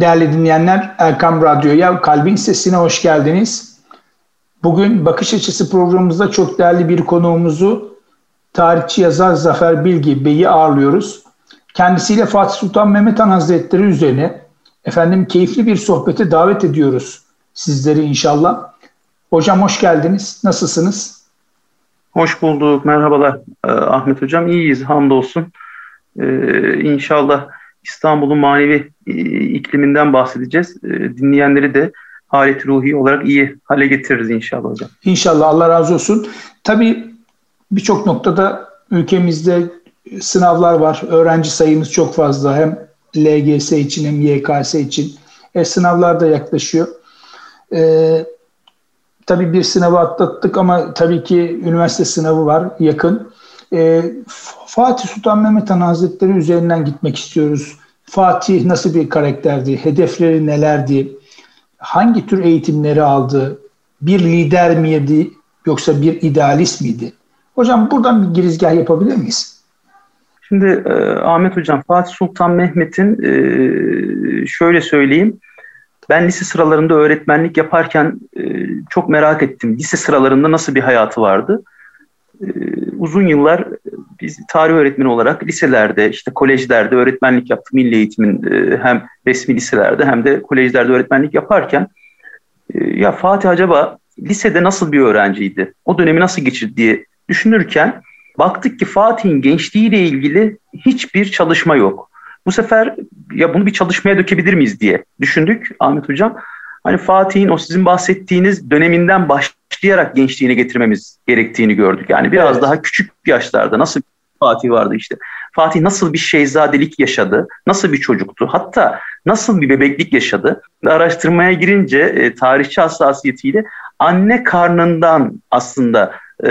Değerli dinleyenler, Erkam Radyo'ya Kalbin Sesine hoş geldiniz. Bugün Bakış Açısı programımızda çok değerli bir konuğumuzu tarihçi yazar Zafer Bilgi Bey'i ağırlıyoruz. Kendisiyle Fatih Sultan Mehmet Han Hazretleri üzerine efendim keyifli bir sohbete davet ediyoruz sizleri inşallah. Hocam hoş geldiniz. Nasılsınız? Hoş bulduk. Merhabalar ee, Ahmet Hocam. İyiyiz hamdolsun. Ee, inşallah İstanbul'un manevi e, ikliminden bahsedeceğiz. E, dinleyenleri de halet ruhi olarak iyi hale getiririz inşallah hocam. İnşallah Allah razı olsun. Tabii birçok noktada ülkemizde sınavlar var. Öğrenci sayımız çok fazla. Hem LGS için hem YKS için. E, sınavlar da yaklaşıyor. E, tabii bir sınavı atlattık ama tabii ki üniversite sınavı var yakın. E, Fatih Sultan Mehmet Han Hazretleri üzerinden gitmek istiyoruz. Fatih nasıl bir karakterdi? Hedefleri nelerdi? Hangi tür eğitimleri aldı? Bir lider miydi yoksa bir idealist miydi? Hocam buradan bir girizgah yapabilir miyiz? Şimdi e, Ahmet Hocam Fatih Sultan Mehmet'in e, şöyle söyleyeyim. Ben lise sıralarında öğretmenlik yaparken e, çok merak ettim. Lise sıralarında nasıl bir hayatı vardı? E, uzun yıllar biz tarih öğretmeni olarak liselerde, işte kolejlerde öğretmenlik yaptık. Milli eğitimin e, hem resmi liselerde hem de kolejlerde öğretmenlik yaparken e, ya Fatih acaba lisede nasıl bir öğrenciydi? O dönemi nasıl geçirdi diye düşünürken baktık ki Fatih'in gençliğiyle ilgili hiçbir çalışma yok. Bu sefer ya bunu bir çalışmaya dökebilir miyiz diye düşündük Ahmet Hocam. Hani Fatih'in o sizin bahsettiğiniz döneminden başlayarak gençliğine getirmemiz gerektiğini gördük. Yani biraz evet. daha küçük yaşlarda nasıl Fatih vardı işte. Fatih nasıl bir şeyzadelik yaşadı, nasıl bir çocuktu, hatta nasıl bir bebeklik yaşadı. Araştırmaya girince e, tarihçi hassasiyetiyle anne karnından aslında e,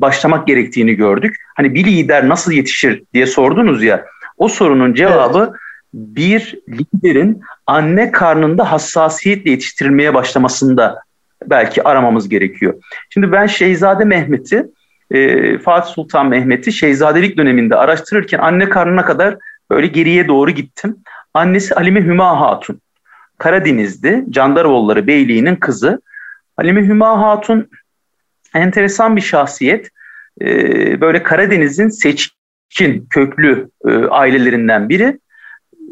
başlamak gerektiğini gördük. Hani bir lider nasıl yetişir diye sordunuz ya. O sorunun cevabı evet. Bir liderin anne karnında hassasiyetle yetiştirilmeye başlamasında belki aramamız gerekiyor. Şimdi ben Şeyzade Mehmet'i, e, Fatih Sultan Mehmet'i Şeyzadelik döneminde araştırırken anne karnına kadar böyle geriye doğru gittim. Annesi Halime Hüma Hatun. Karadeniz'de Candaroğulları Beyliği'nin kızı. Halime Hüma Hatun enteresan bir şahsiyet. E, böyle Karadeniz'in seçkin, köklü e, ailelerinden biri.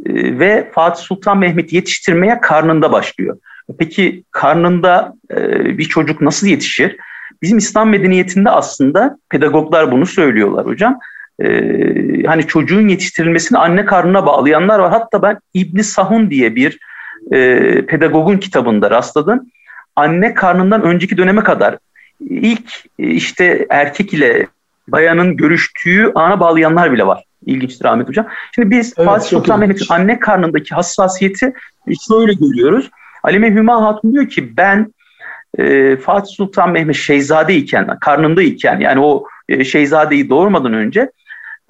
E, ve Fatih Sultan Mehmet'i yetiştirmeye karnında başlıyor. Peki karnında e, bir çocuk nasıl yetişir? Bizim İslam medeniyetinde aslında pedagoglar bunu söylüyorlar hocam. Ee, hani çocuğun yetiştirilmesini anne karnına bağlayanlar var. Hatta ben İbni Sahun diye bir e, pedagogun kitabında rastladım. Anne karnından önceki döneme kadar ilk işte erkek ile bayanın görüştüğü ana bağlayanlar bile var. İlginçtir Ahmet Hocam. Şimdi biz evet, Fatih Sultan Mehmet'in anne karnındaki hassasiyeti şöyle görüyoruz. Alime Hüma Hatun diyor ki ben e, Fatih Sultan Mehmet Şeyzade iken, karnında iken yani o e, Şeyzade'yi doğurmadan önce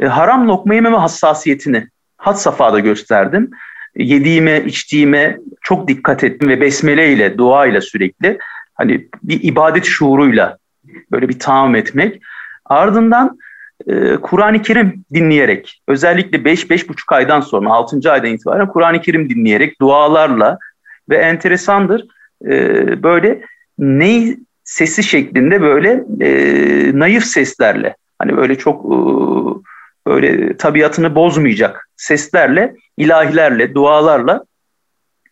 e, haram lokma yememe hassasiyetini had safhada gösterdim. Yediğime, içtiğime çok dikkat ettim ve besmele ile, dua ile sürekli hani bir ibadet şuuruyla böyle bir tahammül etmek. Ardından e, Kur'an-ı Kerim dinleyerek, özellikle 5-5,5 aydan sonra, 6. aydan itibaren Kur'an-ı Kerim dinleyerek, dualarla ve enteresandır e, böyle ney sesi şeklinde böyle e, naif seslerle, hani böyle çok e, böyle tabiatını bozmayacak seslerle, ilahilerle, dualarla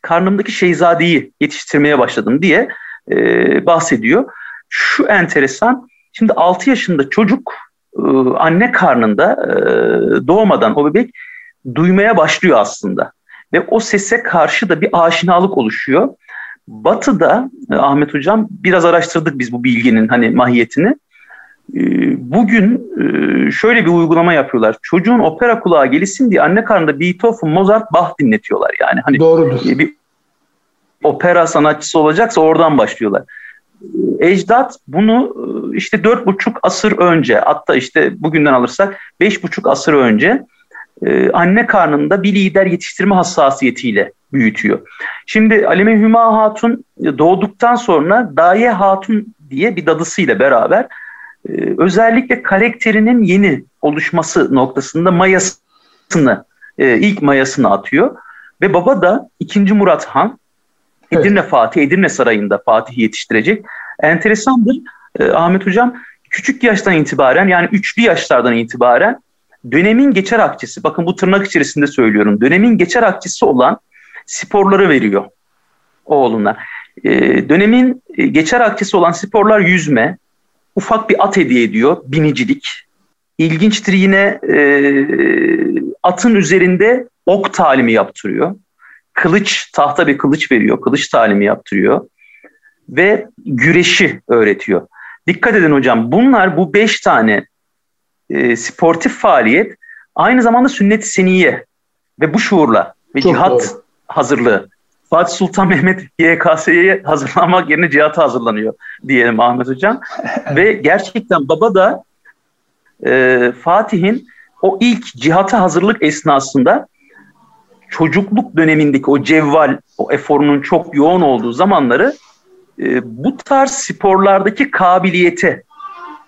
karnımdaki şeyzadeyi yetiştirmeye başladım diye e, bahsediyor. Şu enteresan, şimdi 6 yaşında çocuk e, anne karnında e, doğmadan o bebek duymaya başlıyor aslında. Ve o sese karşı da bir aşinalık oluşuyor. Batı'da e, Ahmet Hocam biraz araştırdık biz bu bilginin hani mahiyetini. Bugün şöyle bir uygulama yapıyorlar. Çocuğun opera kulağı gelsin diye anne karnında Beethoven, Mozart, Bach dinletiyorlar yani. Hani Doğrudur. Bir opera sanatçısı olacaksa oradan başlıyorlar. Ecdat bunu e, işte dört buçuk asır önce hatta işte bugünden alırsak beş buçuk asır önce e, anne karnında bir lider yetiştirme hassasiyetiyle büyütüyor. Şimdi Aleme Hüma Hatun doğduktan sonra Daye Hatun diye bir dadısıyla beraber e, özellikle karakterinin yeni oluşması noktasında mayasını ilk mayasını atıyor Ve baba da 2. Murat Han Edirne. Fatih, Edirne Sarayı'nda Fatih'i yetiştirecek. Enteresandır e, Ahmet Hocam. Küçük yaştan itibaren yani üçlü yaşlardan itibaren dönemin geçer akçesi, bakın bu tırnak içerisinde söylüyorum, dönemin geçer akçesi olan sporları veriyor oğluna. E, dönemin e, geçer akçesi olan sporlar yüzme, ufak bir at hediye ediyor, binicilik. İlginçtir yine e, atın üzerinde ok talimi yaptırıyor. Kılıç, tahta bir kılıç veriyor, kılıç talimi yaptırıyor. Ve güreşi öğretiyor. Dikkat edin hocam bunlar bu beş tane e, sportif faaliyet aynı zamanda sünnet-i seniye ve bu şuurla ve Çok cihat doğru. hazırlığı. Fatih Sultan Mehmet YKS'ye hazırlanmak yerine cihata hazırlanıyor diyelim Ahmet Hocam. ve gerçekten baba da e, Fatih'in o ilk cihata hazırlık esnasında çocukluk dönemindeki o cevval, o eforunun çok yoğun olduğu zamanları e, bu tarz sporlardaki kabiliyete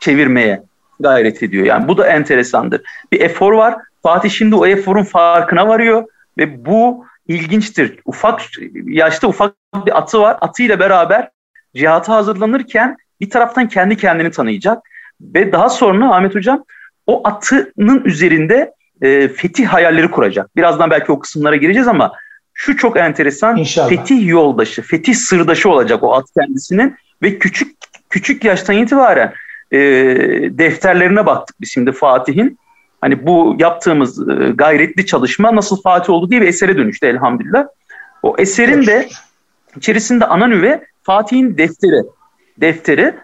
çevirmeye gayret ediyor. Yani bu da enteresandır. Bir efor var. Fatih şimdi o eforun farkına varıyor ve bu ilginçtir. Ufak yaşta ufak bir atı var. Atıyla beraber cihata hazırlanırken bir taraftan kendi kendini tanıyacak ve daha sonra Ahmet Hocam o atının üzerinde e, fetih hayalleri kuracak. Birazdan belki o kısımlara gireceğiz ama şu çok enteresan. İnşallah. Fetih yoldaşı, fetih sırdaşı olacak o at kendisinin ve küçük küçük yaştan itibaren e, defterlerine baktık biz şimdi Fatih'in. Hani bu yaptığımız e, gayretli çalışma nasıl Fatih oldu diye bir esere dönüştü elhamdülillah. O eserin de içerisinde ana nüve Fatih'in defteri. Defteri.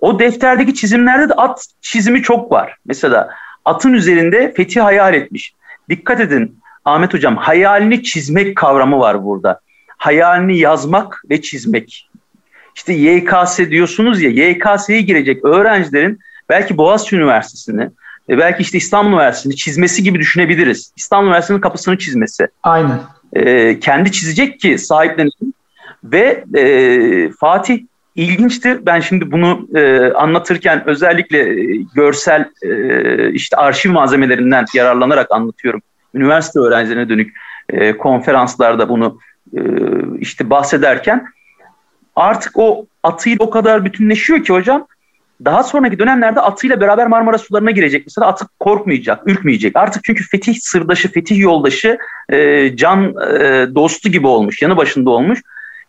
O defterdeki çizimlerde de at çizimi çok var. Mesela atın üzerinde fethi hayal etmiş. Dikkat edin Ahmet Hocam hayalini çizmek kavramı var burada. Hayalini yazmak ve çizmek. İşte YKS diyorsunuz ya YKS'ye girecek öğrencilerin belki Boğaziçi Üniversitesi'ni belki işte İstanbul Üniversitesi'ni çizmesi gibi düşünebiliriz. İstanbul Üniversitesi'nin kapısını çizmesi. Aynen. E, kendi çizecek ki sahiplensin. Ve e, Fatih ilginçtir. Ben şimdi bunu e, anlatırken özellikle e, görsel e, işte arşiv malzemelerinden yararlanarak anlatıyorum. Üniversite öğrencilerine dönük e, konferanslarda bunu e, işte bahsederken artık o atıyla o kadar bütünleşiyor ki hocam daha sonraki dönemlerde atıyla beraber Marmara sularına girecek. Mesela atı korkmayacak, ürkmeyecek. Artık çünkü fetih sırdaşı, fetih yoldaşı, e, can e, dostu gibi olmuş, yanı başında olmuş.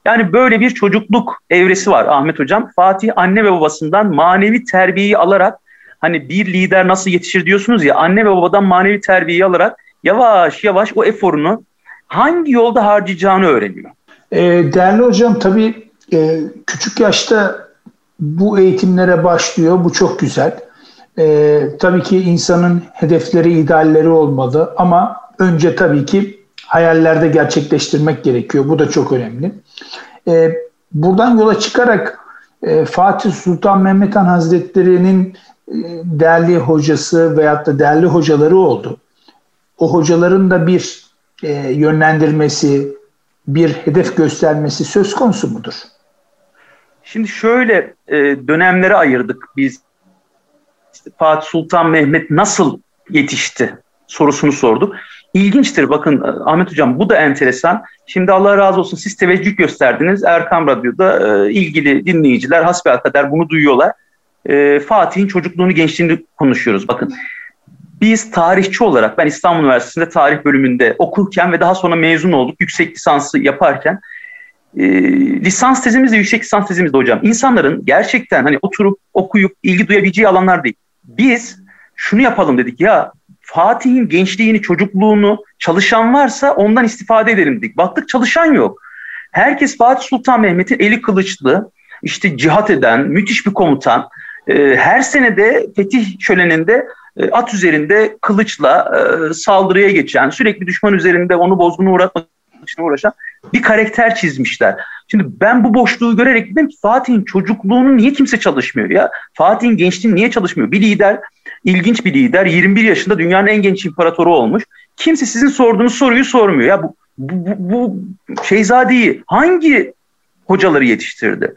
Yani böyle bir çocukluk evresi var Ahmet Hocam. Fatih anne ve babasından manevi terbiyeyi alarak hani bir lider nasıl yetişir diyorsunuz ya anne ve babadan manevi terbiyeyi alarak yavaş yavaş o eforunu hangi yolda harcayacağını öğreniyor. E, değerli hocam tabii e, küçük yaşta bu eğitimlere başlıyor. Bu çok güzel. E, tabii ki insanın hedefleri, idealleri olmalı ama önce tabii ki hayallerde gerçekleştirmek gerekiyor. Bu da çok önemli. E, buradan yola çıkarak e, Fatih Sultan Mehmet Han Hazretleri'nin e, değerli hocası veyahut da değerli hocaları oldu. O hocaların da bir e, yönlendirmesi, bir hedef göstermesi söz konusu mudur? Şimdi şöyle e, dönemlere ayırdık biz. İşte Fatih Sultan Mehmet nasıl yetişti sorusunu sorduk. İlginçtir bakın e, Ahmet Hocam bu da enteresan. Şimdi Allah razı olsun siz teveccüh gösterdiniz. Erkam Radyo'da e, ilgili dinleyiciler hasbelkader bunu duyuyorlar. E, Fatih'in çocukluğunu, gençliğini konuşuyoruz. Bakın biz tarihçi olarak ben İstanbul Üniversitesi'nde tarih bölümünde okurken ve daha sonra mezun olduk. Yüksek lisansı yaparken e, lisans tezimiz de yüksek lisans tezimiz de hocam. İnsanların gerçekten hani oturup okuyup ilgi duyabileceği alanlar değil. Biz şunu yapalım dedik ya Fatih'in gençliğini, çocukluğunu çalışan varsa ondan istifade edelim dedik. Baktık çalışan yok. Herkes Fatih Sultan Mehmet'in eli kılıçlı, işte cihat eden, müthiş bir komutan. E, her sene de Fetih şöleninde e, at üzerinde kılıçla e, saldırıya geçen, sürekli düşman üzerinde onu bozgunu uğratmak için uğraşan bir karakter çizmişler. Şimdi ben bu boşluğu görerek dedim ki Fatih'in çocukluğunu niye kimse çalışmıyor ya? Fatih'in gençliğini niye çalışmıyor? Bir lider, ilginç bir lider, 21 yaşında dünyanın en genç imparatoru olmuş. Kimse sizin sorduğunuz soruyu sormuyor. Ya bu, bu, bu, bu Şeyzade'yi hangi hocaları yetiştirdi?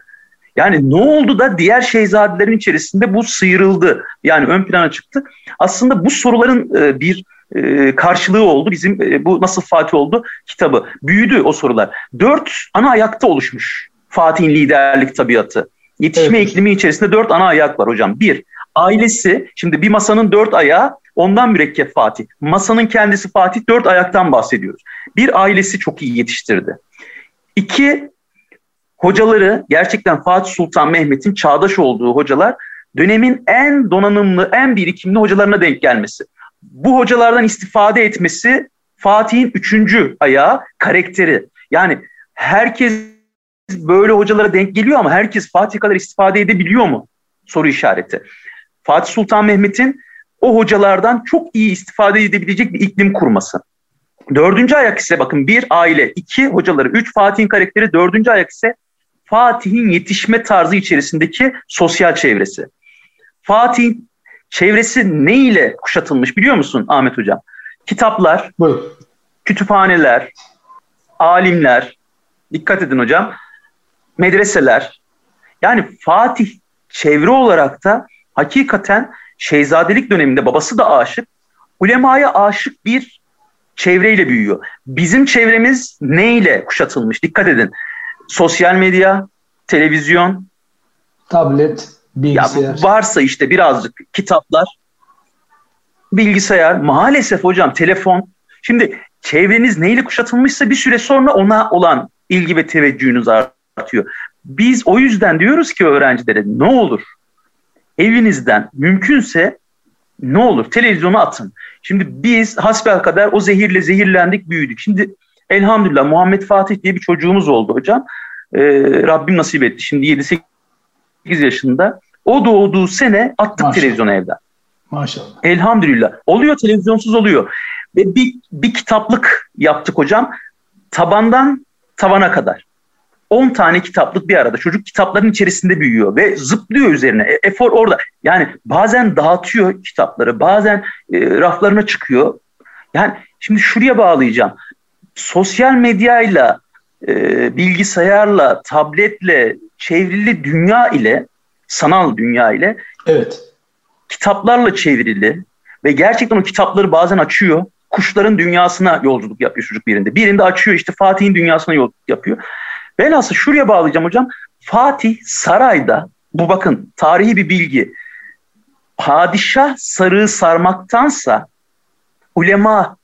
Yani ne oldu da diğer şeyzadelerin içerisinde bu sıyrıldı. Yani ön plana çıktı. Aslında bu soruların e, bir e, karşılığı oldu. Bizim e, bu nasıl Fatih oldu kitabı. Büyüdü o sorular. Dört ana ayakta oluşmuş Fatih'in liderlik tabiatı. Yetişme evet. iklimi içerisinde dört ana ayak var hocam. Bir, ailesi. Şimdi bir masanın dört ayağı ondan mürekkep Fatih. Masanın kendisi Fatih dört ayaktan bahsediyoruz. Bir ailesi çok iyi yetiştirdi. İki, hocaları gerçekten Fatih Sultan Mehmet'in çağdaş olduğu hocalar dönemin en donanımlı, en birikimli hocalarına denk gelmesi. Bu hocalardan istifade etmesi Fatih'in üçüncü ayağı karakteri. Yani herkes böyle hocalara denk geliyor ama herkes Fatih kadar istifade edebiliyor mu? Soru işareti. Fatih Sultan Mehmet'in o hocalardan çok iyi istifade edebilecek bir iklim kurması. Dördüncü ayak ise bakın bir aile, iki hocaları, üç Fatih'in karakteri, dördüncü ayak ise Fatih'in yetişme tarzı içerisindeki sosyal çevresi. Fatih'in çevresi ne ile kuşatılmış biliyor musun Ahmet Hocam? Kitaplar, Buyur. kütüphaneler, alimler, dikkat edin hocam, medreseler. Yani Fatih çevre olarak da hakikaten Şehzadelik döneminde babası da aşık, ulemaya aşık bir çevreyle büyüyor. Bizim çevremiz neyle kuşatılmış? Dikkat edin. Sosyal medya, televizyon, tablet, bilgisayar. Ya varsa işte birazcık kitaplar, bilgisayar, maalesef hocam telefon. Şimdi çevreniz neyle kuşatılmışsa bir süre sonra ona olan ilgi ve teveccühünüz artıyor. Biz o yüzden diyoruz ki öğrencilere ne olur evinizden mümkünse ne olur televizyonu atın. Şimdi biz hasbel kadar o zehirle zehirlendik büyüdük. Şimdi elhamdülillah Muhammed Fatih diye bir çocuğumuz oldu hocam. Ee, Rabbim nasip etti. Şimdi 7-8 yaşında. O doğduğu sene attık Maşallah. televizyonu evden. Maşallah. Elhamdülillah. Oluyor televizyonsuz oluyor. Ve bir, bir kitaplık yaptık hocam. Tabandan tavana kadar. 10 tane kitaplık bir arada. Çocuk kitapların içerisinde büyüyor ve zıplıyor üzerine. E, efor orada. Yani bazen dağıtıyor kitapları, bazen e, raflarına çıkıyor. Yani şimdi şuraya bağlayacağım. Sosyal medyayla, e, bilgisayarla, tabletle, çevrili dünya ile, sanal dünya ile evet. kitaplarla çevrili ve gerçekten o kitapları bazen açıyor. Kuşların dünyasına yolculuk yapıyor çocuk birinde. Birinde açıyor işte Fatih'in dünyasına yolculuk yapıyor. Velhasıl şuraya bağlayacağım hocam. Fatih sarayda, bu bakın tarihi bir bilgi. Padişah sarığı sarmaktansa ulema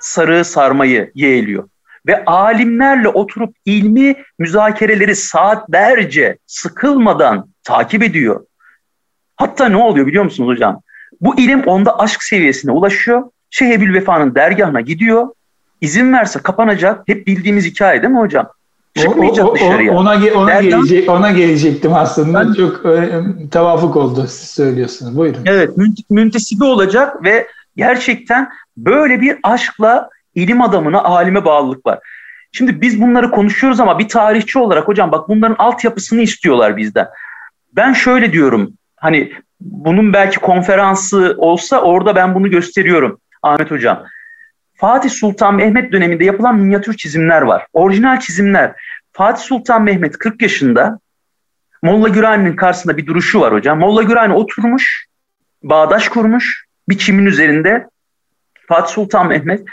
sarığı sarmayı yeğliyor. Ve alimlerle oturup ilmi müzakereleri saatlerce sıkılmadan takip ediyor. Hatta ne oluyor biliyor musunuz hocam? Bu ilim onda aşk seviyesine ulaşıyor. Şeyh Ebu'l Vefa'nın dergahına gidiyor. İzin verse kapanacak. Hep bildiğimiz hikaye değil mi hocam? Çıkmayacak o, o, dışarıya. Ona, ona, gelecek, ona gelecektim aslında. Ben, Çok e, tevafuk oldu siz söylüyorsunuz. Buyurun. Evet müntesibi olacak ve gerçekten böyle bir aşkla ilim adamına, alime bağlılık var. Şimdi biz bunları konuşuyoruz ama bir tarihçi olarak hocam bak bunların altyapısını istiyorlar bizden. Ben şöyle diyorum hani bunun belki konferansı olsa orada ben bunu gösteriyorum Ahmet Hocam. Fatih Sultan Mehmet döneminde yapılan minyatür çizimler var. Orijinal çizimler. Fatih Sultan Mehmet 40 yaşında Molla Gürani'nin karşısında bir duruşu var hocam. Molla Gürani oturmuş, bağdaş kurmuş bir çimin üzerinde. Fatih Sultan Mehmet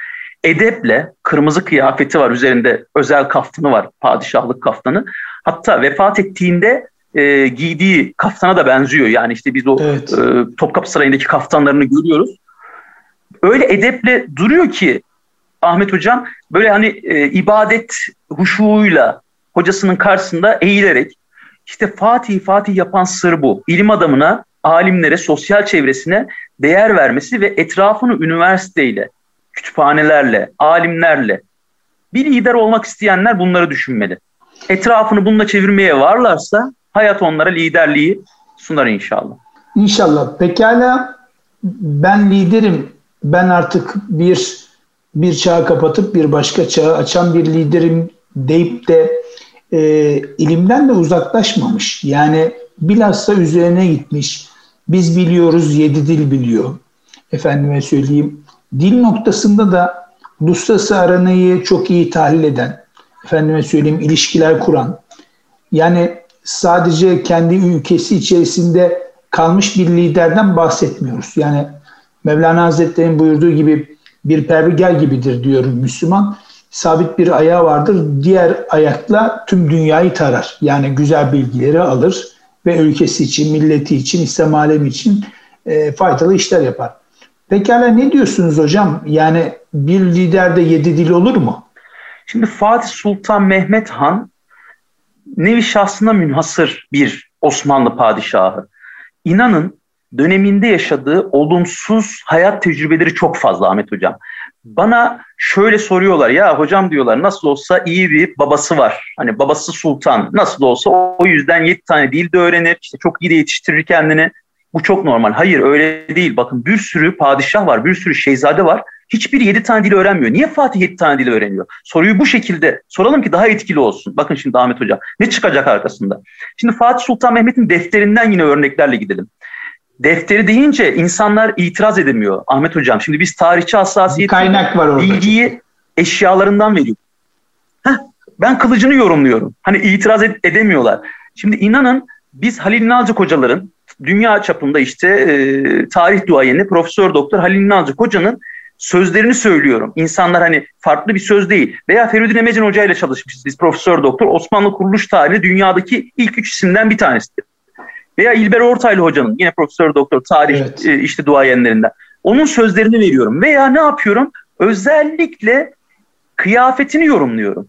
edeple kırmızı kıyafeti var üzerinde özel kaftanı var padişahlık kaftanı. Hatta vefat ettiğinde e, giydiği kaftana da benziyor. Yani işte biz o evet. e, Topkapı Sarayı'ndaki kaftanlarını görüyoruz öyle edeple duruyor ki Ahmet Hocam böyle hani e, ibadet huşuğuyla hocasının karşısında eğilerek işte Fatih Fatih yapan sır bu. İlim adamına, alimlere, sosyal çevresine değer vermesi ve etrafını üniversiteyle, kütüphanelerle, alimlerle bir lider olmak isteyenler bunları düşünmeli. Etrafını bununla çevirmeye varlarsa hayat onlara liderliği sunar inşallah. İnşallah. Pekala ben liderim ben artık bir bir çağı kapatıp bir başka çağı açan bir liderim deyip de e, ilimden de uzaklaşmamış. Yani bilhassa üzerine gitmiş. Biz biliyoruz, yedi dil biliyor. Efendime söyleyeyim. Dil noktasında da uluslararası aranayı çok iyi tahlil eden, efendime söyleyeyim ilişkiler kuran, yani sadece kendi ülkesi içerisinde kalmış bir liderden bahsetmiyoruz. Yani Mevlana Hazretleri'nin buyurduğu gibi bir pergel gibidir diyor Müslüman. Sabit bir ayağı vardır. Diğer ayakla tüm dünyayı tarar. Yani güzel bilgileri alır ve ülkesi için, milleti için, İslam alemi için e, faydalı işler yapar. Pekala ne diyorsunuz hocam? Yani bir liderde yedi dil olur mu? Şimdi Fatih Sultan Mehmet Han nevi şahsına münhasır bir Osmanlı padişahı. İnanın döneminde yaşadığı olumsuz hayat tecrübeleri çok fazla Ahmet Hocam. Bana şöyle soruyorlar ya hocam diyorlar nasıl olsa iyi bir babası var. Hani babası sultan nasıl olsa o yüzden yedi tane dil de öğrenir. işte çok iyi de yetiştirir kendini. Bu çok normal. Hayır öyle değil. Bakın bir sürü padişah var, bir sürü şehzade var. Hiçbir yedi tane dil öğrenmiyor. Niye Fatih yedi tane dil öğreniyor? Soruyu bu şekilde soralım ki daha etkili olsun. Bakın şimdi Ahmet Hocam ne çıkacak arkasında? Şimdi Fatih Sultan Mehmet'in defterinden yine örneklerle gidelim. Defteri deyince insanlar itiraz edemiyor Ahmet Hocam. Şimdi biz tarihçi hassasiyeti kaynak var orada. bilgiyi eşyalarından veriyor. Heh, ben kılıcını yorumluyorum. Hani itiraz ed- edemiyorlar. Şimdi inanın biz Halil Nalcık hocaların dünya çapında işte e, tarih duayeni Profesör Doktor Halil Nalcık hocanın sözlerini söylüyorum. İnsanlar hani farklı bir söz değil. Veya Feridun Emecin Hoca ile çalışmışız biz Profesör Doktor. Osmanlı kuruluş tarihi dünyadaki ilk üç isimden bir tanesidir. Veya İlber Ortaylı Hoca'nın yine Profesör Doktor tarih evet. e, işte duayenlerinden. Onun sözlerini veriyorum. Veya ne yapıyorum? Özellikle kıyafetini yorumluyorum.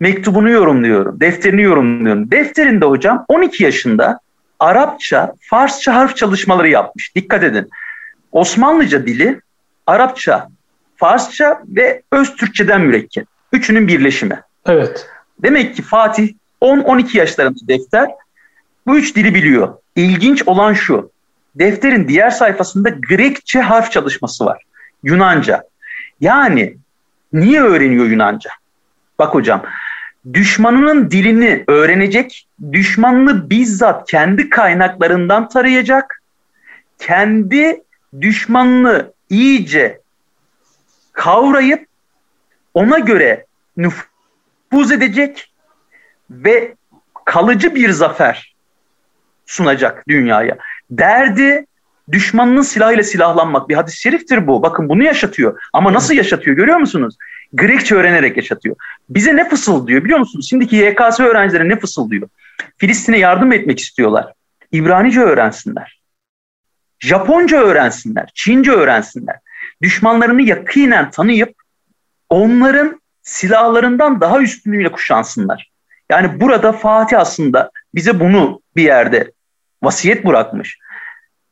Mektubunu yorumluyorum. Defterini yorumluyorum. Defterinde hocam 12 yaşında Arapça, Farsça harf çalışmaları yapmış. Dikkat edin. Osmanlıca dili Arapça, Farsça ve öz Türkçeden mürekkep. Üçünün birleşimi. Evet. Demek ki Fatih 10-12 yaşlarında defter bu üç dili biliyor. İlginç olan şu. Defterin diğer sayfasında Grekçe harf çalışması var. Yunanca. Yani niye öğreniyor Yunanca? Bak hocam düşmanının dilini öğrenecek, düşmanını bizzat kendi kaynaklarından tarayacak, kendi düşmanını iyice kavrayıp ona göre nüfuz edecek ve kalıcı bir zafer sunacak dünyaya. Derdi düşmanının silahıyla silahlanmak. Bir hadis-i şeriftir bu. Bakın bunu yaşatıyor. Ama nasıl yaşatıyor görüyor musunuz? Grekçe öğrenerek yaşatıyor. Bize ne fısıldıyor biliyor musunuz? Şimdiki YKS öğrencilere ne fısıldıyor? Filistin'e yardım etmek istiyorlar. İbranice öğrensinler. Japonca öğrensinler. Çince öğrensinler. Düşmanlarını yakinen tanıyıp onların silahlarından daha üstünlüğüyle kuşansınlar. Yani burada Fatih aslında bize bunu bir yerde vasiyet bırakmış.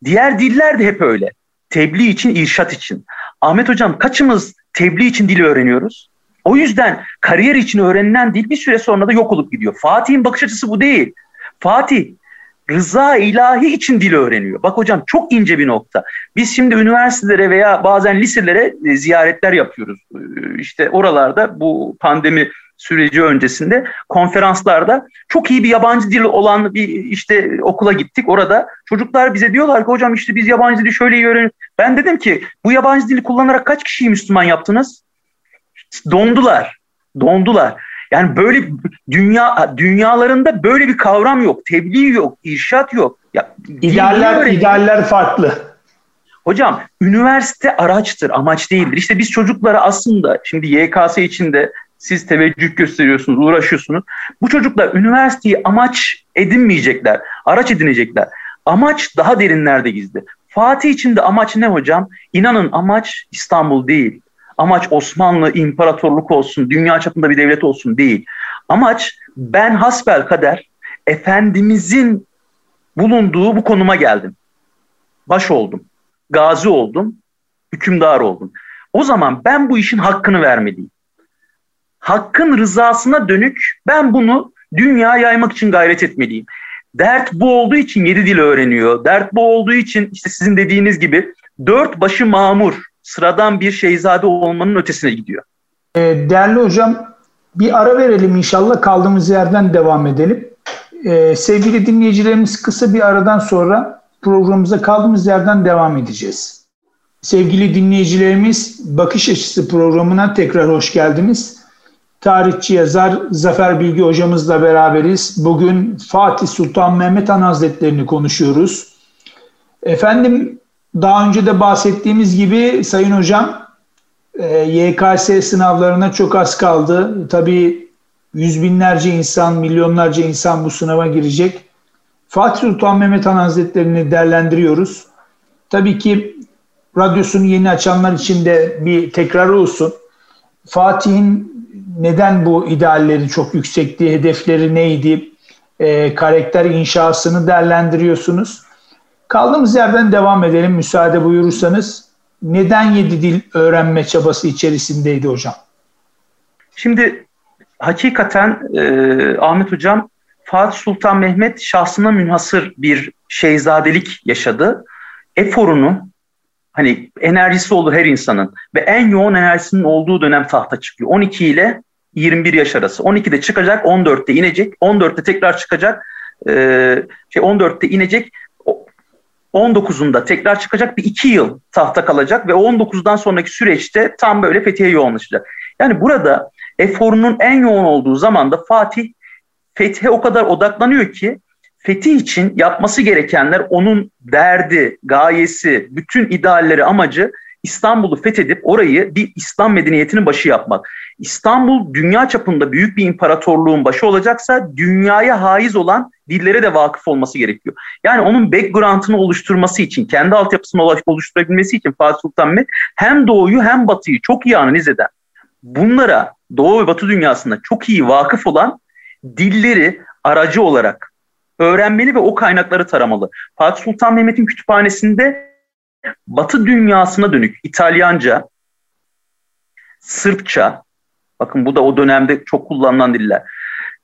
Diğer diller de hep öyle. Tebliğ için, irşat için. Ahmet Hocam kaçımız tebliğ için dil öğreniyoruz? O yüzden kariyer için öğrenilen dil bir süre sonra da yok olup gidiyor. Fatih'in bakış açısı bu değil. Fatih rıza ilahi için dil öğreniyor. Bak hocam çok ince bir nokta. Biz şimdi üniversitelere veya bazen liselere e, ziyaretler yapıyoruz. E, işte oralarda bu pandemi süreci öncesinde konferanslarda çok iyi bir yabancı dil olan bir işte okula gittik. Orada çocuklar bize diyorlar ki hocam işte biz yabancı dili şöyle iyi öğreniyoruz. Ben dedim ki bu yabancı dili kullanarak kaç kişiyi Müslüman yaptınız? Dondular. Dondular. Yani böyle dünya dünyalarında böyle bir kavram yok. Tebliğ yok, irşat yok. Ya, idealler, idealler farklı. Hocam üniversite araçtır, amaç değildir. İşte biz çocuklara aslında şimdi YKS içinde siz teveccüh gösteriyorsunuz, uğraşıyorsunuz. Bu çocuklar üniversiteyi amaç edinmeyecekler, araç edinecekler. Amaç daha derinlerde gizli. Fatih için de amaç ne hocam? İnanın amaç İstanbul değil. Amaç Osmanlı imparatorluk olsun, dünya çapında bir devlet olsun değil. Amaç ben hasbel kader Efendimizin bulunduğu bu konuma geldim. Baş oldum, gazi oldum, hükümdar oldum. O zaman ben bu işin hakkını vermeliyim. Hakkın rızasına dönük ben bunu dünya yaymak için gayret etmeliyim. Dert bu olduğu için yedi dil öğreniyor. Dert bu olduğu için işte sizin dediğiniz gibi dört başı mamur sıradan bir şeyzade olmanın ötesine gidiyor. Ee, değerli hocam bir ara verelim inşallah kaldığımız yerden devam edelim. Ee, sevgili dinleyicilerimiz kısa bir aradan sonra programımıza kaldığımız yerden devam edeceğiz. Sevgili dinleyicilerimiz Bakış Açısı programına tekrar hoş geldiniz. Tarihçi yazar Zafer Bilgi hocamızla beraberiz. Bugün Fatih Sultan Mehmet Han Hazretlerini konuşuyoruz. Efendim daha önce de bahsettiğimiz gibi Sayın Hocam e, YKS sınavlarına çok az kaldı. Tabii yüz binlerce insan, milyonlarca insan bu sınava girecek. Fatih Sultan Mehmet Han Hazretleri'ni değerlendiriyoruz. Tabii ki radyosunu yeni açanlar için de bir tekrar olsun. Fatih'in neden bu idealleri çok yüksekti, hedefleri neydi, e, karakter inşasını değerlendiriyorsunuz. Kaldığımız yerden devam edelim müsaade buyurursanız. Neden yedi dil öğrenme çabası içerisindeydi hocam? Şimdi hakikaten e, Ahmet Hocam Fatih Sultan Mehmet şahsına münhasır bir şeyzadelik yaşadı. Eforunu hani enerjisi olur her insanın ve en yoğun enerjisinin olduğu dönem tahta çıkıyor. 12 ile 21 yaş arası. 12'de çıkacak, 14'te inecek, 14'te tekrar çıkacak, e, şey 14'te inecek, 19'unda tekrar çıkacak bir iki yıl tahta kalacak ve 19'dan sonraki süreçte tam böyle fethiye yoğunlaşacak. Yani burada eforunun en yoğun olduğu zamanda Fatih fethe o kadar odaklanıyor ki fetih için yapması gerekenler onun derdi, gayesi, bütün idealleri, amacı İstanbul'u fethedip orayı bir İslam medeniyetinin başı yapmak. İstanbul dünya çapında büyük bir imparatorluğun başı olacaksa dünyaya haiz olan dillere de vakıf olması gerekiyor. Yani onun background'ını oluşturması için, kendi altyapısını oluşturabilmesi için Fatih Sultan Mehmet hem doğuyu hem batıyı çok iyi analiz eden, bunlara doğu ve batı dünyasında çok iyi vakıf olan dilleri aracı olarak öğrenmeli ve o kaynakları taramalı. Fatih Sultan Mehmet'in kütüphanesinde Batı dünyasına dönük İtalyanca, Sırpça, bakın bu da o dönemde çok kullanılan diller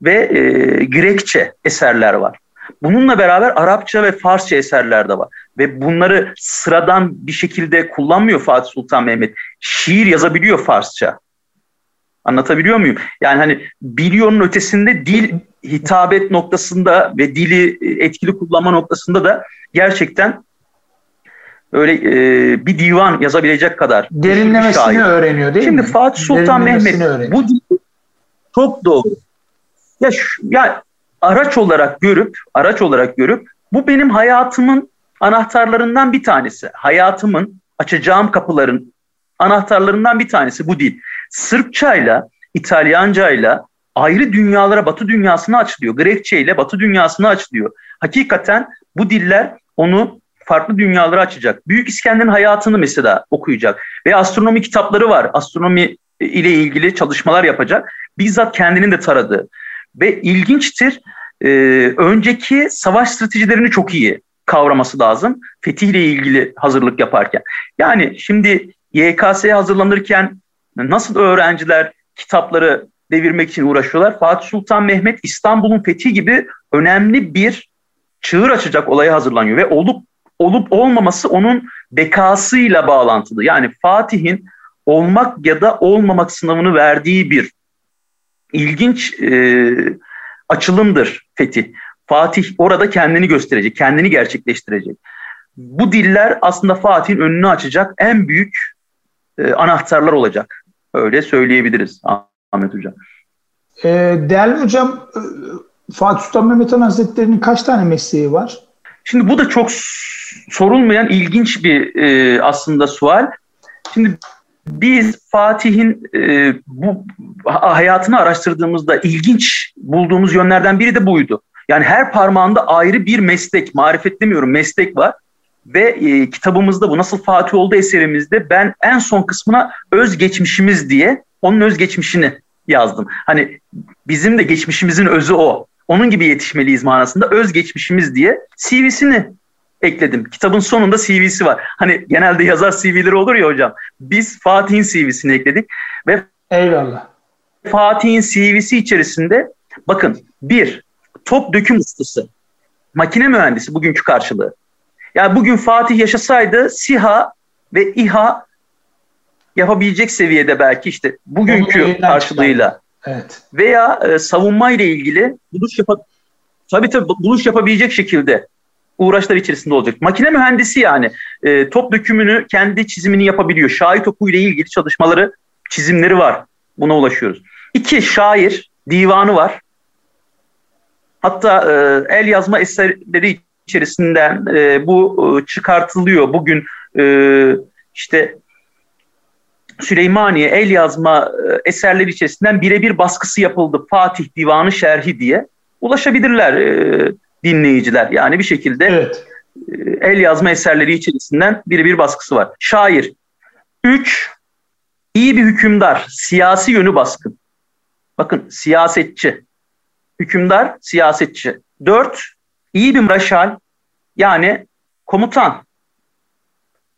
ve e, Grekçe eserler var. Bununla beraber Arapça ve Farsça eserler de var. Ve bunları sıradan bir şekilde kullanmıyor Fatih Sultan Mehmet. Şiir yazabiliyor Farsça. Anlatabiliyor muyum? Yani hani biliyorun ötesinde dil hitabet noktasında ve dili etkili kullanma noktasında da gerçekten öyle e, bir divan yazabilecek kadar derinlemesini öğreniyor değil Şimdi mi? Şimdi Fatih Sultan Mehmet bu dili çok doğru. Ya şu, ya araç olarak görüp araç olarak görüp bu benim hayatımın anahtarlarından bir tanesi. Hayatımın açacağım kapıların anahtarlarından bir tanesi bu dil. Sırpçayla, İtalyancayla ayrı dünyalara, Batı dünyasına açılıyor. Grekçe ile Batı dünyasına açılıyor. Hakikaten bu diller onu farklı dünyalara açacak. Büyük İskender'in hayatını mesela okuyacak. Ve astronomi kitapları var. Astronomi ile ilgili çalışmalar yapacak. Bizzat kendinin de taradığı. Ve ilginçtir, e, önceki savaş stratejilerini çok iyi kavraması lazım. Fetih ile ilgili hazırlık yaparken. Yani şimdi YKS'ye hazırlanırken nasıl öğrenciler kitapları devirmek için uğraşıyorlar? Fatih Sultan Mehmet İstanbul'un fethi gibi önemli bir çığır açacak olaya hazırlanıyor ve olup olup olmaması onun bekasıyla bağlantılı. Yani Fatih'in olmak ya da olmamak sınavını verdiği bir ilginç e, açılımdır Fetih. Fatih orada kendini gösterecek, kendini gerçekleştirecek. Bu diller aslında Fatih'in önünü açacak en büyük e, anahtarlar olacak. Öyle söyleyebiliriz Ahmet Hocam. E, değerli hocam, e, Fatih Sultan Mehmet Han Hazretleri'nin kaç tane mesleği var? Şimdi bu da çok sorulmayan ilginç bir e, aslında sual. Şimdi biz Fatih'in e, bu hayatını araştırdığımızda ilginç bulduğumuz yönlerden biri de buydu. Yani her parmağında ayrı bir meslek, marifet demiyorum meslek var. Ve e, kitabımızda bu Nasıl Fatih oldu eserimizde ben en son kısmına özgeçmişimiz diye onun özgeçmişini yazdım. Hani bizim de geçmişimizin özü o. Onun gibi yetişmeliyiz manasında özgeçmişimiz diye CV'sini ekledim. Kitabın sonunda CV'si var. Hani genelde yazar CV'leri olur ya hocam. Biz Fatih'in CV'sini ekledik ve Eyvallah. Fatih'in CV'si içerisinde bakın bir top döküm ustası, makine mühendisi bugünkü karşılığı. Yani bugün Fatih yaşasaydı SİHA ve İHA yapabilecek seviyede belki işte bugünkü karşılığıyla. Evet. Veya e, savunma ile ilgili buluş yap tabii tabii buluş yapabilecek şekilde uğraşlar içerisinde olacak. Makine mühendisi yani e, top dökümünü kendi çizimini yapabiliyor. Şahit topu ile ilgili çalışmaları, çizimleri var. Buna ulaşıyoruz. İki, şair, divanı var. Hatta e, el yazma eserleri içerisinden e, bu e, çıkartılıyor. Bugün e, işte Süleymaniye el yazma e, eserleri içerisinden birebir baskısı yapıldı. Fatih Divanı Şerhi diye ulaşabilirler e, dinleyiciler. Yani bir şekilde evet. e, el yazma eserleri içerisinden birebir baskısı var. Şair. Üç, iyi bir hükümdar, siyasi yönü baskın. Bakın siyasetçi. Hükümdar, siyasetçi. Dört, iyi bir mraşal, yani komutan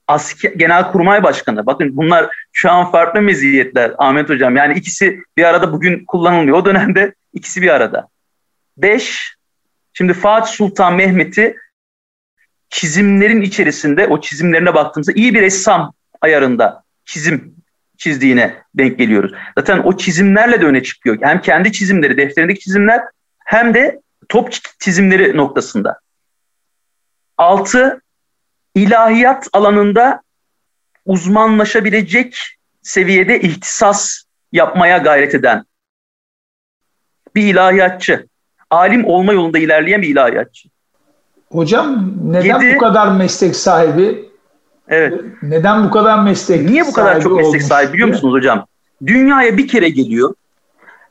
asker, genelkurmay başkanı. Bakın bunlar şu an farklı meziyetler Ahmet Hocam. Yani ikisi bir arada bugün kullanılmıyor. O dönemde ikisi bir arada. Beş, şimdi Fatih Sultan Mehmet'i çizimlerin içerisinde o çizimlerine baktığımızda iyi bir ressam ayarında çizim çizdiğine denk geliyoruz. Zaten o çizimlerle de öne çıkıyor. Hem kendi çizimleri, defterindeki çizimler hem de top çizimleri noktasında. Altı, ilahiyat alanında uzmanlaşabilecek seviyede ihtisas yapmaya gayret eden bir ilahiyatçı. Alim olma yolunda ilerleyen bir ilahiyatçı. Hocam neden Yedi, bu kadar meslek sahibi? Evet. Neden bu kadar meslek Niye bu kadar çok meslek sahibi biliyor musunuz hocam? Dünyaya bir kere geliyor.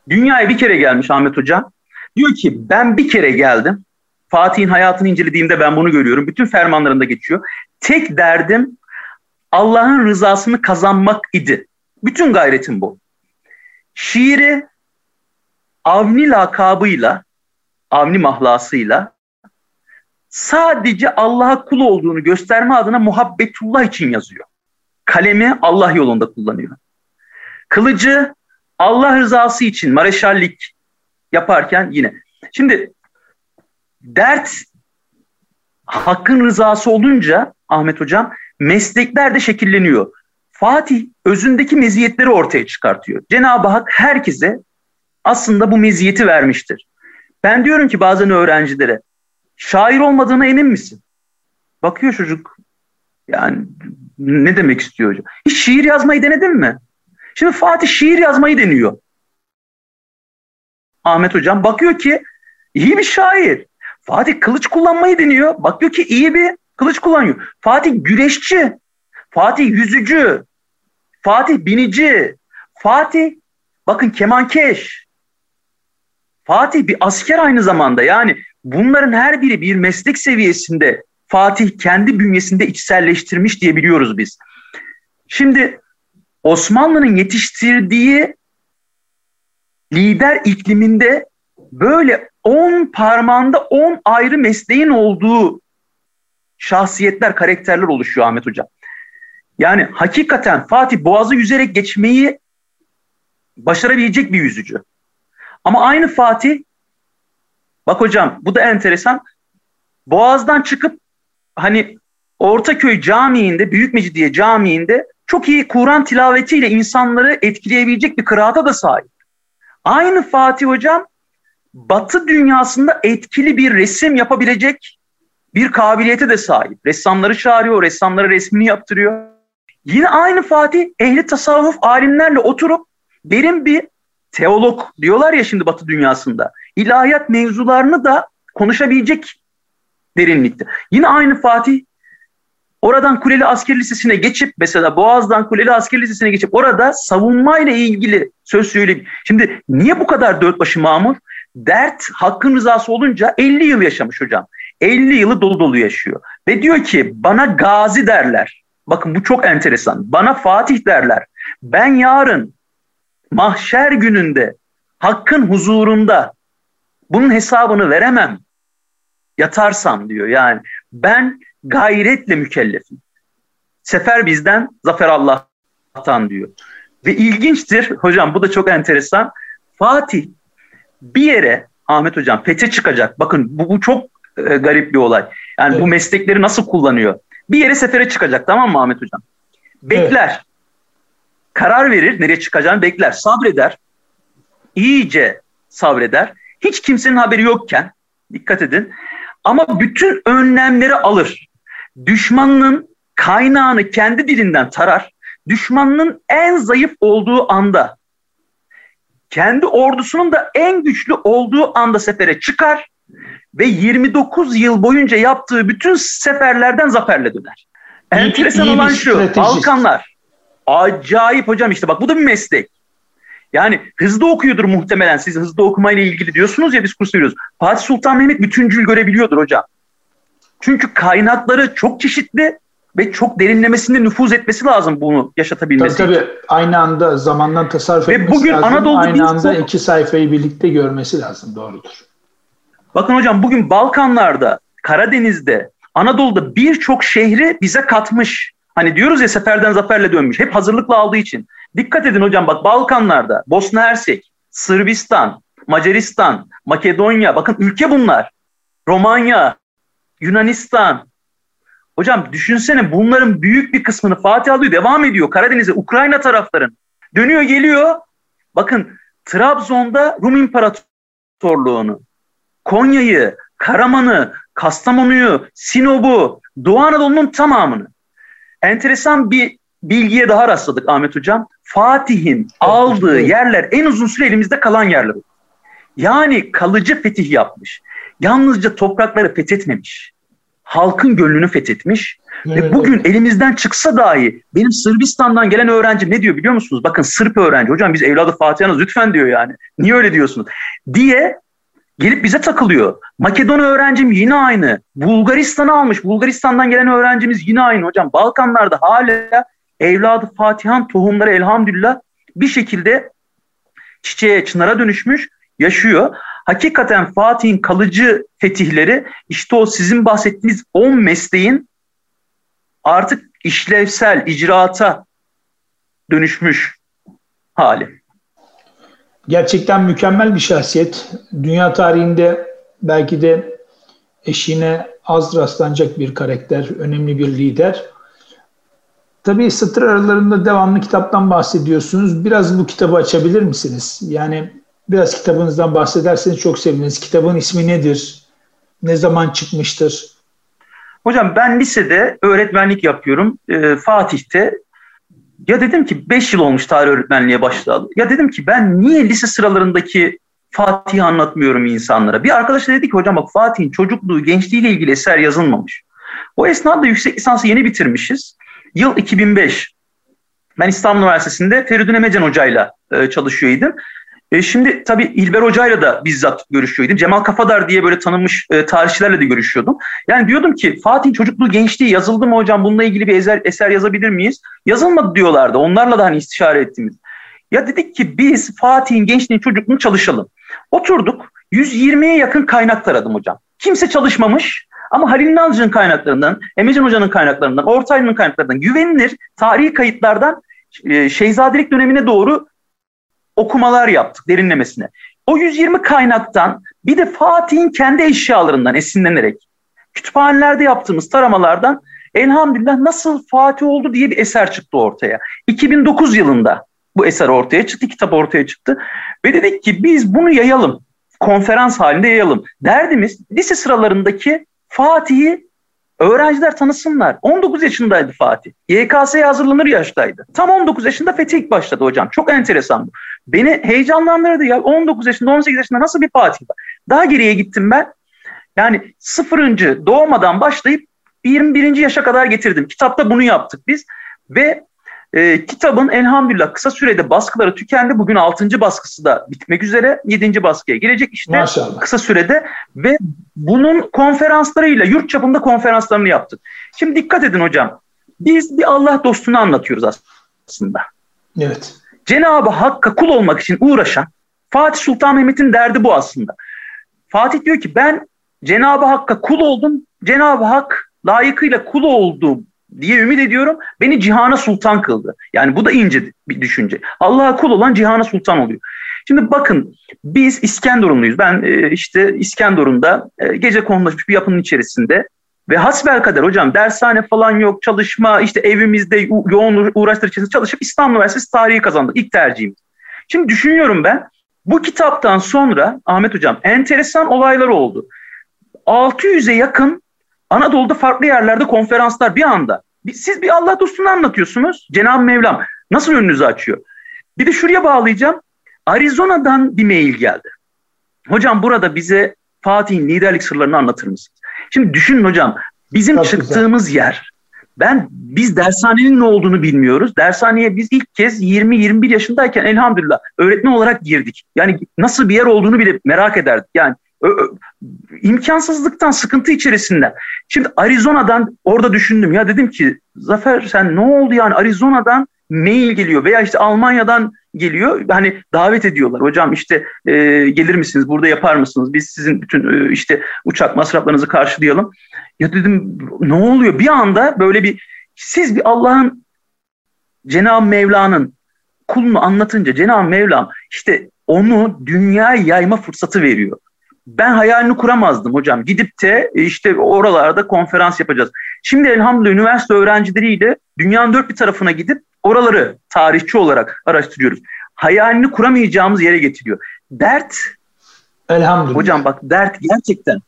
Dünyaya bir kere gelmiş Ahmet hocam. Diyor ki ben bir kere geldim. Fatih'in hayatını incelediğimde ben bunu görüyorum. Bütün fermanlarında geçiyor. Tek derdim Allah'ın rızasını kazanmak idi. Bütün gayretim bu. Şiiri Avni lakabıyla, Avni mahlasıyla sadece Allah'a kul olduğunu gösterme adına muhabbetullah için yazıyor. Kalemi Allah yolunda kullanıyor. Kılıcı Allah rızası için mareşallik yaparken yine. Şimdi dert hakkın rızası olunca Ahmet Hocam meslekler de şekilleniyor. Fatih özündeki meziyetleri ortaya çıkartıyor. Cenab-ı Hak herkese aslında bu meziyeti vermiştir. Ben diyorum ki bazen öğrencilere şair olmadığına emin misin? Bakıyor çocuk yani ne demek istiyor hocam? Hiç şiir yazmayı denedin mi? Şimdi Fatih şiir yazmayı deniyor. Ahmet hocam bakıyor ki iyi bir şair. Fatih kılıç kullanmayı deniyor. Bakıyor ki iyi bir kılıç kullanıyor. Fatih güreşçi. Fatih yüzücü. Fatih binici. Fatih bakın kemankeş. Fatih bir asker aynı zamanda. Yani bunların her biri bir meslek seviyesinde Fatih kendi bünyesinde içselleştirmiş diye biliyoruz biz. Şimdi Osmanlı'nın yetiştirdiği lider ikliminde böyle on parmağında on ayrı mesleğin olduğu şahsiyetler, karakterler oluşuyor Ahmet Hocam. Yani hakikaten Fatih Boğaz'ı yüzerek geçmeyi başarabilecek bir yüzücü. Ama aynı Fatih, bak hocam bu da enteresan, Boğaz'dan çıkıp hani Ortaköy Camii'nde, Büyük Mecidiye Camii'nde çok iyi Kur'an tilavetiyle insanları etkileyebilecek bir kıraata da sahip. Aynı Fatih hocam Batı dünyasında etkili bir resim yapabilecek bir kabiliyete de sahip. Ressamları çağırıyor, ressamlara resmini yaptırıyor. Yine aynı Fatih ehli tasavvuf alimlerle oturup derin bir teolog diyorlar ya şimdi Batı dünyasında. İlahiyat mevzularını da konuşabilecek derinlikte. Yine aynı Fatih oradan Kuleli Asker Lisesi'ne geçip mesela Boğaz'dan Kuleli Asker Lisesi'ne geçip orada savunmayla ilgili söz söyleyip şimdi niye bu kadar dört başı mamur? Dert hakkın rızası olunca 50 yıl yaşamış hocam. 50 yılı dolu dolu yaşıyor. Ve diyor ki bana gazi derler. Bakın bu çok enteresan. Bana Fatih derler. Ben yarın mahşer gününde hakkın huzurunda bunun hesabını veremem. Yatarsam diyor yani. Ben gayretle mükellefim. Sefer bizden, zafer Allah'tan diyor. Ve ilginçtir hocam bu da çok enteresan. Fatih bir yere Ahmet hocam fete çıkacak. Bakın bu, bu çok e, garip bir olay. Yani evet. bu meslekleri nasıl kullanıyor? Bir yere sefere çıkacak tamam mı Ahmet hocam? Bekler. Evet. Karar verir nereye çıkacağını bekler. Sabreder. İyice sabreder. Hiç kimsenin haberi yokken dikkat edin. Ama bütün önlemleri alır. Düşmanının kaynağını kendi dilinden tarar. Düşmanının en zayıf olduğu anda kendi ordusunun da en güçlü olduğu anda sefere çıkar ve 29 yıl boyunca yaptığı bütün seferlerden zaferle döner. Enteresan iyi, iyi olan şu. Stratejist. Balkanlar. Acayip hocam işte bak bu da bir meslek. Yani hızlı okuyordur muhtemelen. Siz hızlı okumayla ilgili diyorsunuz ya biz kurs veriyoruz. Fatih Sultan Mehmet bütüncül görebiliyordur hocam. Çünkü kaynakları çok çeşitli ve çok derinlemesinde nüfuz etmesi lazım bunu yaşatabilmesi tabii, Tabii aynı anda zamandan tasarruf ve etmesi bugün lazım. Anadolu'da aynı anda çok... iki sayfayı birlikte görmesi lazım. Doğrudur. Bakın hocam bugün Balkanlarda, Karadeniz'de, Anadolu'da birçok şehri bize katmış. Hani diyoruz ya seferden zaferle dönmüş. Hep hazırlıklı aldığı için. Dikkat edin hocam bak Balkanlarda, Bosna Hersek, Sırbistan, Macaristan, Makedonya bakın ülke bunlar. Romanya, Yunanistan. Hocam düşünsene bunların büyük bir kısmını Fatih alıyor devam ediyor. Karadeniz'e Ukrayna tarafların. Dönüyor geliyor. Bakın Trabzon'da Rum İmparatorluğunu, Konya'yı, Karaman'ı, Kastamonu'yu, Sinop'u, Doğu Anadolu'nun tamamını. Enteresan bir bilgiye daha rastladık Ahmet Hocam. Fatih'in aldığı yerler en uzun süre elimizde kalan yerler. Yani kalıcı fetih yapmış. Yalnızca toprakları fethetmemiş. Halkın gönlünü fethetmiş. Evet. Ve bugün elimizden çıksa dahi benim Sırbistan'dan gelen öğrenci ne diyor biliyor musunuz? Bakın Sırp öğrenci. Hocam biz evladı Fatih'anız lütfen diyor yani. Niye öyle diyorsunuz? Diye gelip bize takılıyor. Makedon öğrencim yine aynı. Bulgaristan'ı almış. Bulgaristan'dan gelen öğrencimiz yine aynı hocam. Balkanlarda hala evladı Fatihan tohumları elhamdülillah bir şekilde çiçeğe, çınara dönüşmüş, yaşıyor. Hakikaten Fatih'in kalıcı fetihleri işte o sizin bahsettiğiniz 10 mesleğin artık işlevsel, icraata dönüşmüş hali. Gerçekten mükemmel bir şahsiyet. Dünya tarihinde belki de eşine az rastlanacak bir karakter, önemli bir lider. Tabii satır aralarında devamlı kitaptan bahsediyorsunuz. Biraz bu kitabı açabilir misiniz? Yani biraz kitabınızdan bahsederseniz çok seviniriz. Kitabın ismi nedir? Ne zaman çıkmıştır? Hocam ben lisede öğretmenlik yapıyorum. Ee, Fatih'te ya dedim ki 5 yıl olmuş tarih öğretmenliğe başladı. Ya dedim ki ben niye lise sıralarındaki Fatih'i anlatmıyorum insanlara? Bir arkadaş dedi ki hocam bak Fatih'in çocukluğu, gençliğiyle ilgili eser yazılmamış. O esnada yüksek lisansı yeni bitirmişiz. Yıl 2005. Ben İstanbul Üniversitesi'nde Feridun Emecen Hoca'yla e, çalışıyordum. E şimdi tabii İlber Hoca'yla da bizzat görüşüyordum. Cemal Kafadar diye böyle tanınmış e, tarihçilerle de görüşüyordum. Yani diyordum ki Fatih'in çocukluğu gençliği yazıldı mı hocam bununla ilgili bir eser, eser yazabilir miyiz? Yazılmadı diyorlardı. Onlarla da hani istişare ettiğimiz. Ya dedik ki biz Fatih'in gençliğin çocukluğunu çalışalım. Oturduk 120'ye yakın kaynak taradım hocam. Kimse çalışmamış ama Halil Nalcı'nın kaynaklarından, Emrecan Hoca'nın kaynaklarından, Ortaylı'nın kaynaklarından güvenilir tarihi kayıtlardan e, Şeyzadelik dönemine doğru okumalar yaptık derinlemesine. O 120 kaynaktan bir de Fatih'in kendi eşyalarından esinlenerek kütüphanelerde yaptığımız taramalardan elhamdülillah nasıl Fatih oldu diye bir eser çıktı ortaya. 2009 yılında bu eser ortaya çıktı, kitap ortaya çıktı. Ve dedik ki biz bunu yayalım, konferans halinde yayalım. Derdimiz lise sıralarındaki Fatih'i Öğrenciler tanısınlar. 19 yaşındaydı Fatih. YKS'ye hazırlanır yaştaydı. Tam 19 yaşında Fetih başladı hocam. Çok enteresan bu. Beni heyecanlandırdı ya. 19 yaşında 18 yaşında nasıl bir Fatih var? Daha geriye gittim ben. Yani sıfırıncı doğmadan başlayıp 21. yaşa kadar getirdim. Kitapta bunu yaptık biz. Ve e, kitabın elhamdülillah kısa sürede baskıları tükendi. Bugün 6. baskısı da bitmek üzere. 7. baskıya gelecek işte Maşallah. kısa sürede. Ve bunun konferanslarıyla yurt çapında konferanslarını yaptık. Şimdi dikkat edin hocam. Biz bir Allah dostunu anlatıyoruz aslında. Evet. Cenab-ı Hakk'a kul olmak için uğraşan Fatih Sultan Mehmet'in derdi bu aslında. Fatih diyor ki ben Cenab-ı Hakk'a kul oldum. Cenab-ı Hak layıkıyla kul olduğum diye ümit ediyorum. Beni cihana sultan kıldı. Yani bu da ince bir düşünce. Allah'a kul olan cihana sultan oluyor. Şimdi bakın biz İskenderunluyuz. Ben e, işte İskenderun'da e, gece konulmuş bir yapının içerisinde ve hasbel kadar hocam dershane falan yok, çalışma, işte evimizde yoğun uğraşlar içerisinde çalışıp İstanbul Üniversitesi tarihi kazandık. ilk tercihimiz. Şimdi düşünüyorum ben bu kitaptan sonra Ahmet hocam enteresan olaylar oldu. 600'e yakın Anadolu'da farklı yerlerde konferanslar bir anda. Siz bir Allah dostunu anlatıyorsunuz. Cenab-ı Mevlam nasıl önünüzü açıyor? Bir de şuraya bağlayacağım. Arizona'dan bir mail geldi. Hocam burada bize Fatih'in liderlik sırlarını anlatır mısınız? Şimdi düşünün hocam bizim Çok çıktığımız güzel. yer Ben biz dershanenin ne olduğunu bilmiyoruz. Dershaneye biz ilk kez 20-21 yaşındayken elhamdülillah öğretmen olarak girdik. Yani nasıl bir yer olduğunu bile merak ederdik. Yani imkansızlıktan, sıkıntı içerisinden. Şimdi Arizona'dan orada düşündüm ya dedim ki Zafer sen ne oldu yani Arizona'dan mail geliyor veya işte Almanya'dan geliyor. Hani davet ediyorlar. Hocam işte e, gelir misiniz? Burada yapar mısınız? Biz sizin bütün e, işte uçak masraflarınızı karşılayalım. Ya dedim ne oluyor? Bir anda böyle bir siz bir Allah'ın Cenab-ı Mevla'nın kulunu anlatınca Cenab-ı Mevlam işte onu dünya yayma fırsatı veriyor. Ben hayalini kuramazdım hocam. Gidip de e, işte oralarda konferans yapacağız. Şimdi elhamdülillah üniversite öğrencileriyle dünyanın dört bir tarafına gidip oraları tarihçi olarak araştırıyoruz. Hayalini kuramayacağımız yere getiriyor. Dert Elhamdülillah. Hocam bak dert gerçekten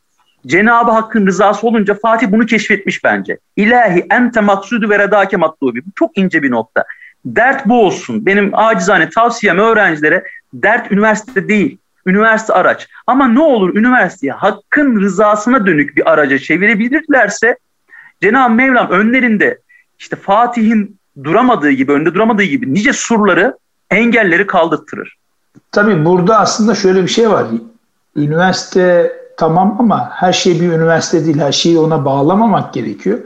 Cenab-ı Hakk'ın rızası olunca Fatih bunu keşfetmiş bence. İlahi ente maksudu ve redake matlubi. Bu çok ince bir nokta. Dert bu olsun. Benim acizane tavsiyem öğrencilere dert üniversite değil. Üniversite araç. Ama ne olur üniversiteyi hakkın rızasına dönük bir araca çevirebilirlerse Cenab-ı Mevlam önlerinde işte Fatih'in duramadığı gibi, önde duramadığı gibi nice surları, engelleri kaldırtırır. Tabii burada aslında şöyle bir şey var. Üniversite tamam ama her şey bir üniversite değil. Her şeyi ona bağlamamak gerekiyor.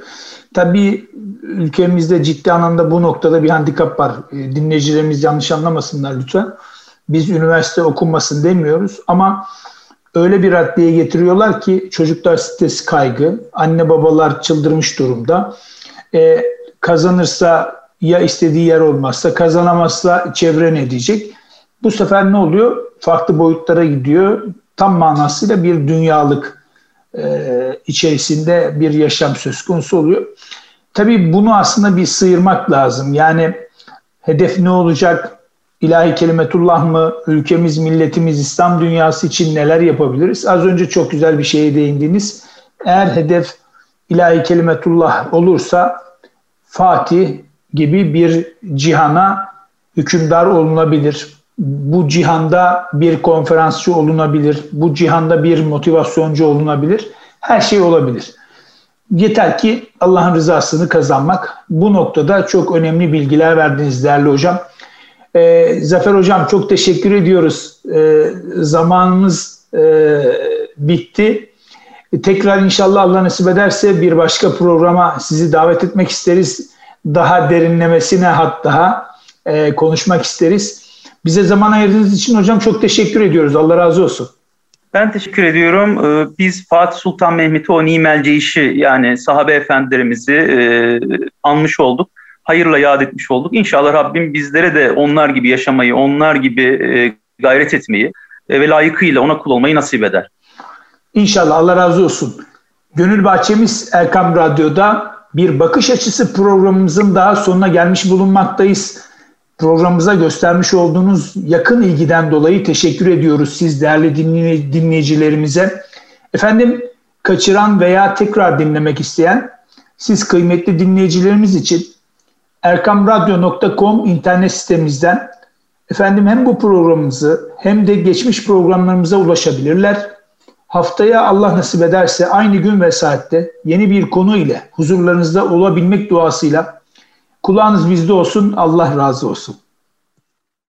Tabii ülkemizde ciddi anlamda bu noktada bir handikap var. E, dinleyicilerimiz yanlış anlamasınlar lütfen. Biz üniversite okunmasın demiyoruz ama öyle bir raddeye getiriyorlar ki çocuklar stres kaygı, anne babalar çıldırmış durumda. E, kazanırsa ya istediği yer olmazsa, kazanamazsa çevre ne diyecek? Bu sefer ne oluyor? Farklı boyutlara gidiyor. Tam manasıyla bir dünyalık e, içerisinde bir yaşam söz konusu oluyor. Tabii bunu aslında bir sıyırmak lazım. Yani hedef ne olacak? İlahi kelimetullah mı? Ülkemiz, milletimiz, İslam dünyası için neler yapabiliriz? Az önce çok güzel bir şeye değindiniz. Eğer hedef ilahi kelimetullah olursa Fatih gibi bir cihana hükümdar olunabilir. Bu cihanda bir konferansçı olunabilir. Bu cihanda bir motivasyoncu olunabilir. Her şey olabilir. Yeter ki Allah'ın rızasını kazanmak. Bu noktada çok önemli bilgiler verdiniz değerli hocam. Ee, Zafer hocam çok teşekkür ediyoruz. Ee, zamanımız e, bitti. Tekrar inşallah Allah nasip ederse bir başka programa sizi davet etmek isteriz. Daha derinlemesine hatta e, konuşmak isteriz. Bize zaman ayırdığınız için hocam çok teşekkür ediyoruz. Allah razı olsun. Ben teşekkür ediyorum. Ee, biz Fatih Sultan Mehmet'i o nimel ceyişi yani sahabe efendilerimizi e, anmış olduk. Hayırla yad etmiş olduk. İnşallah Rabbim bizlere de onlar gibi yaşamayı, onlar gibi e, gayret etmeyi e, ve layıkıyla ona kul olmayı nasip eder. İnşallah Allah razı olsun. Gönül Bahçemiz Erkam Radyo'da bir bakış açısı programımızın daha sonuna gelmiş bulunmaktayız. Programımıza göstermiş olduğunuz yakın ilgiden dolayı teşekkür ediyoruz siz değerli dinleyicilerimize. Efendim kaçıran veya tekrar dinlemek isteyen siz kıymetli dinleyicilerimiz için erkamradyo.com internet sitemizden efendim hem bu programımızı hem de geçmiş programlarımıza ulaşabilirler. Haftaya Allah nasip ederse aynı gün ve saatte yeni bir konu ile huzurlarınızda olabilmek duasıyla kulağınız bizde olsun. Allah razı olsun.